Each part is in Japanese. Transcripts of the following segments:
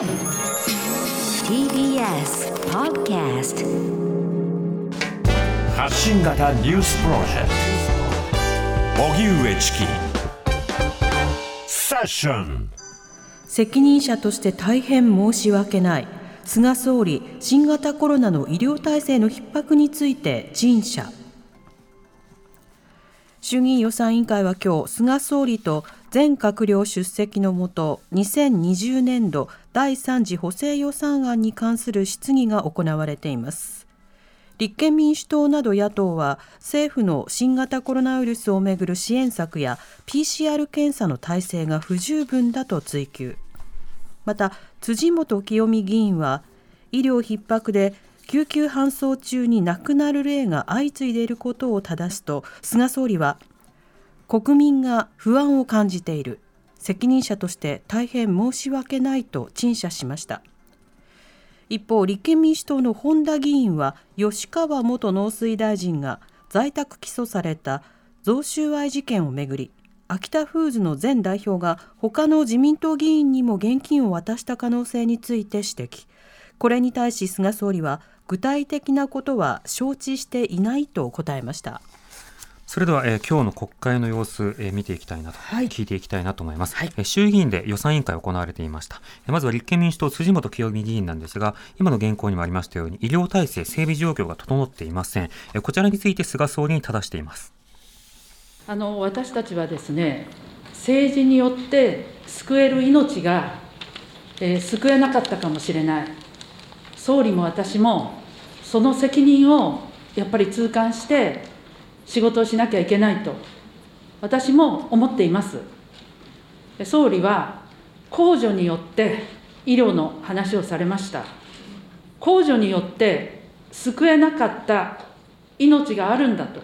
TBS Podcast 発信型ニュースプロジェクト。荻上チキセッション責任者として大変申し訳ない。菅総理新型コロナの医療体制の逼迫について陳謝。衆議院予算委員会は今日菅総理と全閣僚出席のもと2020年度第3次補正予算案に関する質疑が行われています。立憲民主党など野党は政府の新型コロナウイルスをめぐる支援策や PCR 検査の体制が不十分だと追及。また辻元清美議員は医療逼迫で救急搬送中に亡くなる例が相次いでいることを正すと菅総理は国民が不安を感じている。責任者として大変申し訳ないと陳謝しました。一方立憲民主党の本田議員は吉川元農水大臣が在宅起訴された贈収賄事件をめぐり秋田フーズの前代表が他の自民党議員にも現金を渡した可能性について指摘。これに対し菅総理は具体的なことは承知していないと答えました。それでは、えー、今日の国会の様子、えー、見ていきたいなと、はい、聞いていきたいなと思います、はい、えー、衆議院で予算委員会行われていました、えー、まずは立憲民主党辻元清美議員なんですが今の原稿にもありましたように医療体制整備状況が整っていません、えー、こちらについて菅総理に正しています。あの私たちはですね政治によって救える命が、えー、救えなかったかもしれない。総理も私もその責任をやっぱり痛感して仕事をしなきゃいけないと、私も思っています。総理は、控除によって医療の話をされました。控除によって救えなかった命があるんだと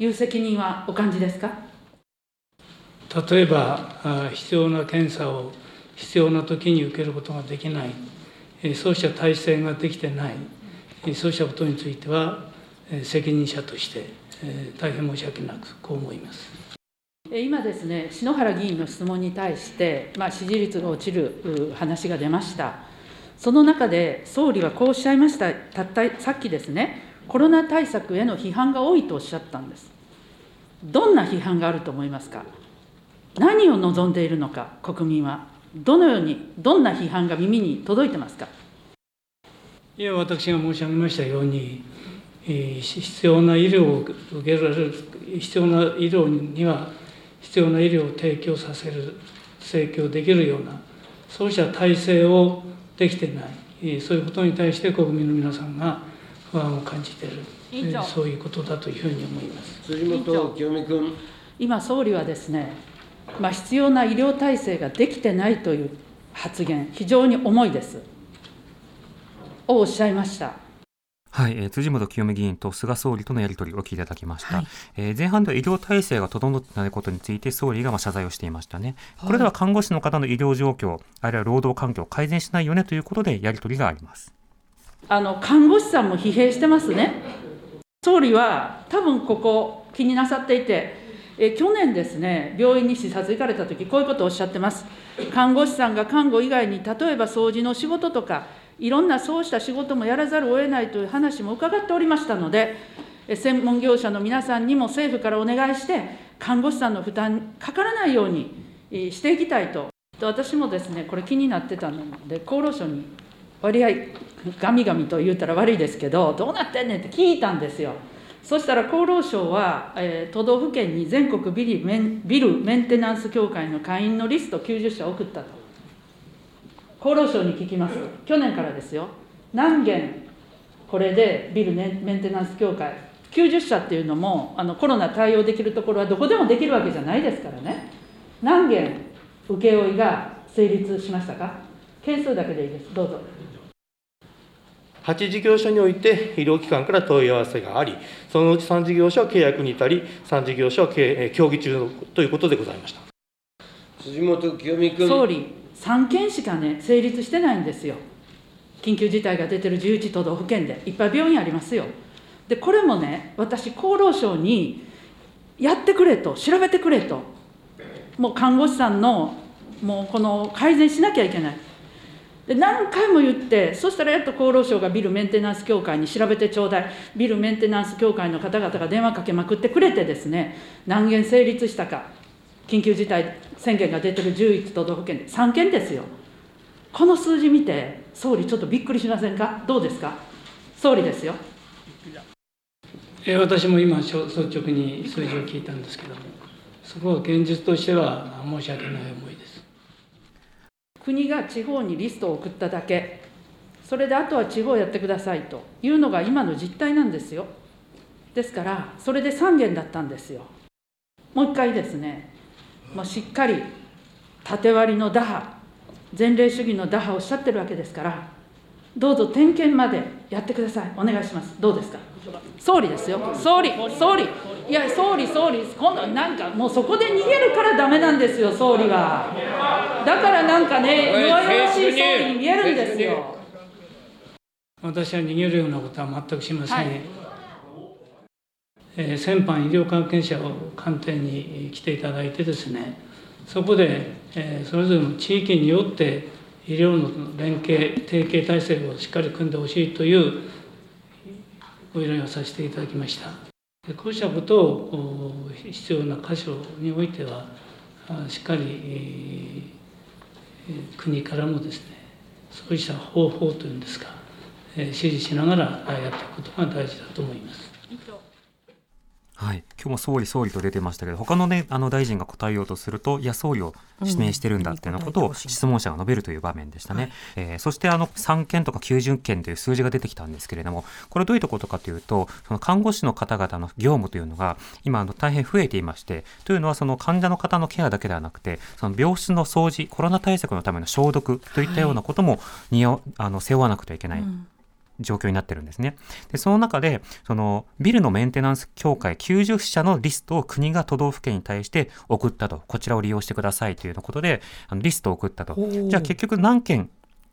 いう責任はお感じですか？例えば、必要な検査を必要な時に受けることができない、そうした体制ができてない、そうしたことについては、責任者として、大変申し訳なく、こう思います。今ですね、篠原議員の質問に対して、まあ、支持率が落ちる話が出ました。その中で、総理はこうおっしゃいました、たったさっきですね、コロナ対策への批判が多いとおっしゃったんです。どんな批判があると思いますか？何を望んでいるのか、国民は。どのように、どんな批判が耳に届いてますか？いや、私が申し上げましたように、必要な医療を受けられる、必要な医療には必要な医療を提供させる、提供できるような、そうした体制をできてない、そういうことに対して国民の皆さんが不安を感じている、そういうことだというふうに思います辻元清美君。今、総理はですね、まあ、必要な医療体制ができてないという発言、非常に重いです。をおっしゃいました。はい、えー、辻元清美議員と菅総理とのやり取りをお聞きいただきました、はい、えー、前半では医療体制が整っていないことについて総理がまあ謝罪をしていましたね、これでは看護師の方の医療状況あるいは労働環境を改善しないよねということでやり取りがあります。あの看護師さんも疲弊してますね。総理は多分ここ気になさっていてえ去年ですね、病院に視察行かれたとき、こういうことをおっしゃってます。看護師さんが看護以外に、例えば掃除の仕事とか、いろんなそうした仕事もやらざるを得ないという話も伺っておりましたので、専門業者の皆さんにも政府からお願いして、看護師さんの負担かからないようにしていきたいと。私もですね、これ気になってたので、厚労省に割合、ガミガミと言うたら悪いですけど、どうなってんねんって聞いたんですよ。そしたら厚労省は、えー、都道府県に全国ビルメンビルメンテナンス協会の会員のリスト90社送ったと。厚労省に聞きます、去年からですよ、何件、これでビルメンテナンス協会、90社っていうのもあのコロナ対応できるところはどこでもできるわけじゃないですからね、何件請負が成立しましたか、件数だけでいいです、どうぞ。8事業所において医療機関から問い合わせがあり、そのうち3事業所は契約に至り、3事業所は協議中ということでございました。辻元清美君。総理3件しかね、成立してないんですよ。緊急事態が出てる11都道府県で、いっぱい病院ありますよ。で、これもね、私、厚労省にやってくれと、調べてくれと、もう看護師さんの、もうこの改善しなきゃいけない。で何回も言ってそしたらやっと厚労省がビルメンテナンス協会に調べてちょうだいビルメンテナンス協会の方々が電話かけまくってくれてですね何件成立したか緊急事態宣言が出てる11都道府県で3件ですよ。この数字見て総理ちょっとびっくりしませんか？どうですか？総理ですよ。え私も今率直に数字を聞いたんですけどもそこは現実としては申し訳ない思いです。国が地方にリストを送っただけ。それであとは地方やってくださいと。いうのが今の実態なんですよ。ですからそれで3件だったんですよ。もう一回ですね、まあ、しっかり縦割りの打破前例主義の打破をおっしゃってるわけですからどうぞ点検までやってください。お願いします。どうですか？総理ですよ。総理総理。いや総理総理。今度なんかもうそこで逃げるからダメなんですよ総理は。だからなんかね弱々しい総理に見えるんですよ。私は逃げるようなことは全くしません、はい、え、先般医療関係者を官邸に来ていただいてですねそこで、え、それぞれの地域によって医療の連携提携体制をしっかり組んでほしいというご依頼をさせていただきました。こうしたことを必要な箇所においては、しっかり国からもですね、そうした方法というんですか、指示しながらやっていくことが大事だと思います。はい、今日も総理、総理と出てましたけど、他のね、あの大臣が答えようとすると、いや、総理を指名してるんだっていうようなことを質問者が述べるという場面でしたね。はい、えー、そして、あの、3件とか90件という数字が出てきたんですけれども、これどういうことかというと、その看護師の方々の業務というのが、今、あの、大変増えていまして、というのは、その患者の方のケアだけではなくて、その病室の掃除、コロナ対策のための消毒といったようなことも、にあの背負わなくてはいけない。うん状況になってるんですね。で、その中で、そのビルのメンテナンス協会90社のリストを国が都道府県に対して送ったと、こちらを利用してくださいということで、あのリストを送ったと。じゃあ結局何件、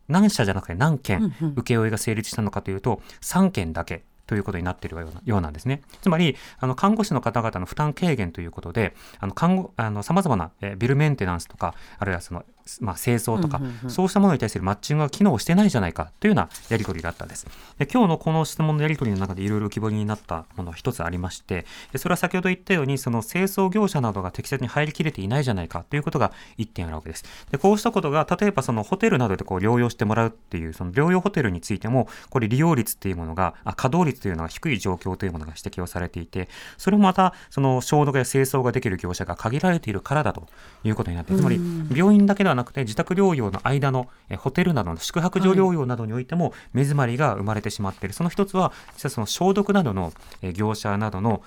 何社じゃなくて何件請負が成立したのかというと、3件だけ。ということになっているようなようなんですね。つまり、あの看護師の方々の負担軽減ということで、あの看護あの様々な、えビルメンテナンスとか、あるいはそのまあ、清掃とか、そうしたものに対するマッチングが機能してないじゃないかというようなやり取りだったんです。で今日のこの質問のやり取りの中でいろいろ浮き彫りになったものが一つありまして、それは先ほど言ったように、その清掃業者などが適切に入りきれていないじゃないかということが一点あるわけです。でこうしたことが、例えばそのホテルなどでこう療養してもらうっていう、その療養ホテルについても、これ利用率っていうものが、あ稼働率というのが低い状況というものが指摘をされていて、それもまた、その消毒や清掃ができる業者が限られているからだということになって、つまり病院だけではなくて自宅療養の間のホテルなどの宿泊所療養などにおいても目詰まりが生まれてしまっている、その一つは実はその消毒などの業者などの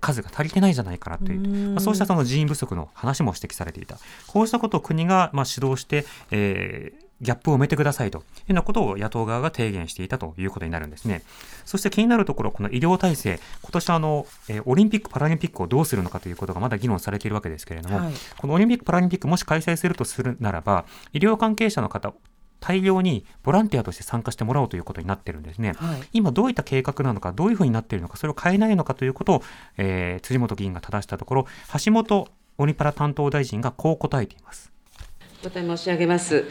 数が足りてないじゃないかなという、まあ、そうしたその人員不足の話も指摘されていた。こうしたことを国がまあ指導して、えーギャップを埋めてくださいと。いうようなことを野党側が提言していたということになるんですね。そして気になるところ、この医療体制、今年あの、えー、オリンピック・パラリンピックをどうするのかということがまだ議論されているわけですけれども、はい、このオリンピック・パラリンピックもし開催するとするならば、医療関係者の方、大量にボランティアとして参加してもらおうということになってるんですね、はい、今どういった計画なのかどういうふうになっているのかそれを変えないのかということを、えー、辻元議員が正したところ橋本オリパラ担当大臣がこう答えています。お答え申し上げます。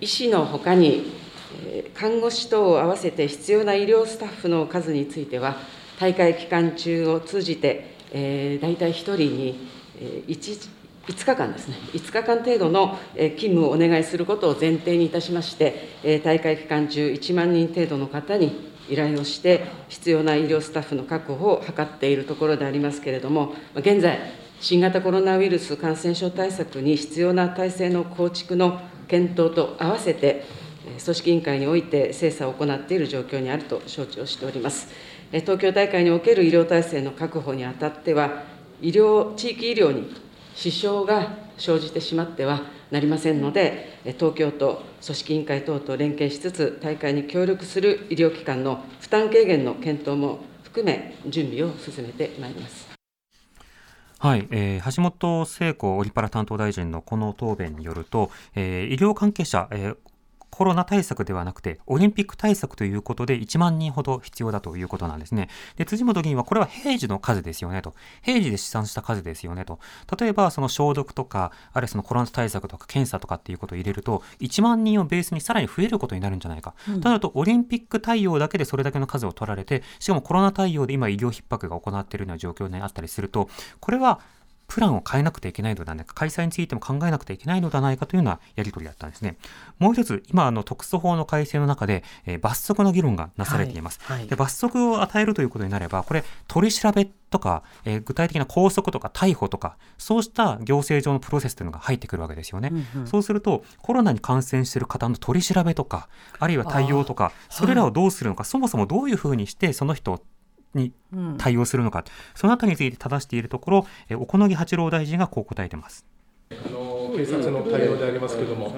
医師のほかに、看護師等を合わせて必要な医療スタッフの数については、大会期間中を通じてえ、大体1人に 1, 5日間ですね、5日間程度の勤務をお願いすることを前提にいたしまして、大会期間中、1万人程度の方に依頼をして、必要な医療スタッフの確保を図っているところでありますけれども、現在、新型コロナウイルス感染症対策に必要な体制の構築の検討と合わせて、組織委員会において精査を行っている状況にあると承知をしております。東京大会における医療体制の確保にあたっては、医療、地域医療に支障が生じてしまってはなりませんので、東京都、組織委員会等と連携しつつ、大会に協力する医療機関の負担軽減の検討も含め、準備を進めてまいります。はい、えー、橋本聖子オリパラ担当大臣のこの答弁によると、えー、医療関係者、えーコロナ対策ではなくて、オリンピック対策ということで1万人ほど必要だということなんですね。で、辻元議員はこれは平時の数ですよねと。平時で試算した数ですよねと。例えば、その消毒とか、あるいはそのコロナ対策とか検査とかっていうことを入れると、1万人をベースにさらに増えることになるんじゃないか。うん、となると、オリンピック対応だけでそれだけの数を取られて、しかもコロナ対応で今医療逼迫が行っているような状況にあったりすると、これはプランを変えなくてはいけないのではないか、開催についても考えなくてはいけないのではないかというようなやり取りだったんですね。もう一つ、今、あの特措法の改正の中で、えー、罰則の議論がなされています、はいはい、で。罰則を与えるということになれば、これ、取り調べとか、えー、具体的な拘束とか逮捕とか、そうした行政上のプロセスというのが入ってくるわけですよね。うんうん、そうすると、コロナに感染している方の取り調べとか、あるいは対応とか、それらをどうするのか、はい、そもそもどういうふうにして、その人をに対応するのか、うん、そのあたりについて正しているところ、え小此木八郎大臣がこう答えてます。あの警察の対応でありますけれども、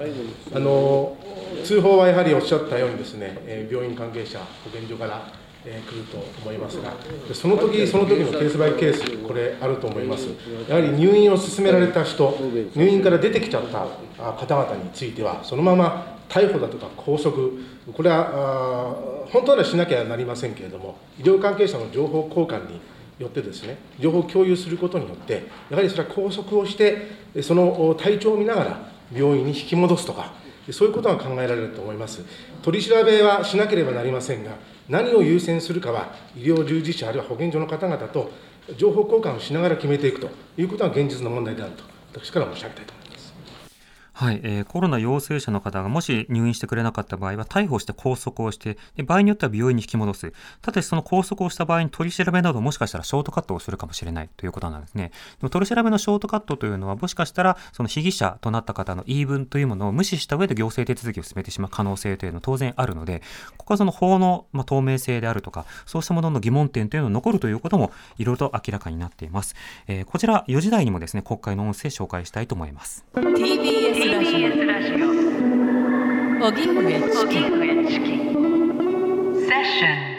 あの通報はやはりおっしゃったようにですね、え病院関係者、保健所からえー、来ると思いますが、その時その時のケースバイケース、これ、あると思います。やはり入院を勧められた人、入院から出てきちゃった方々については、そのまま逮捕だとか拘束、これは本当はしなきゃなりませんけれども、医療関係者の情報交換によってですね、情報共有することによって、やはりそれは拘束をして、その体調を見ながら病院に引き戻すとか、そういうことが考えられると思います。取り調べはしなければなりませんが、何を優先するかは、医療従事者、あるいは保健所の方々と情報交換をしながら決めていくということが現実の問題であると、私から申し上げたいと思います。はい、えー、コロナ陽性者の方がもし入院してくれなかった場合は逮捕して拘束をしてで場合によっては病院に引き戻す。ただしその拘束をした場合に取り調べなどもしかしたらショートカットをするかもしれないということなんですね。でも取り調べのショートカットというのはもしかしたらその被疑者となった方の言い分というものを無視した上で行政手続きを進めてしまう可能性というのは当然あるのでここはその法の、ま、透明性であるとかそうしたものの疑問点というのが残るということもいろいろと明らかになっています、えー、こちら4時台にもですね国会の音声紹介したいと思います。TBS ラジオ荻上チキセッション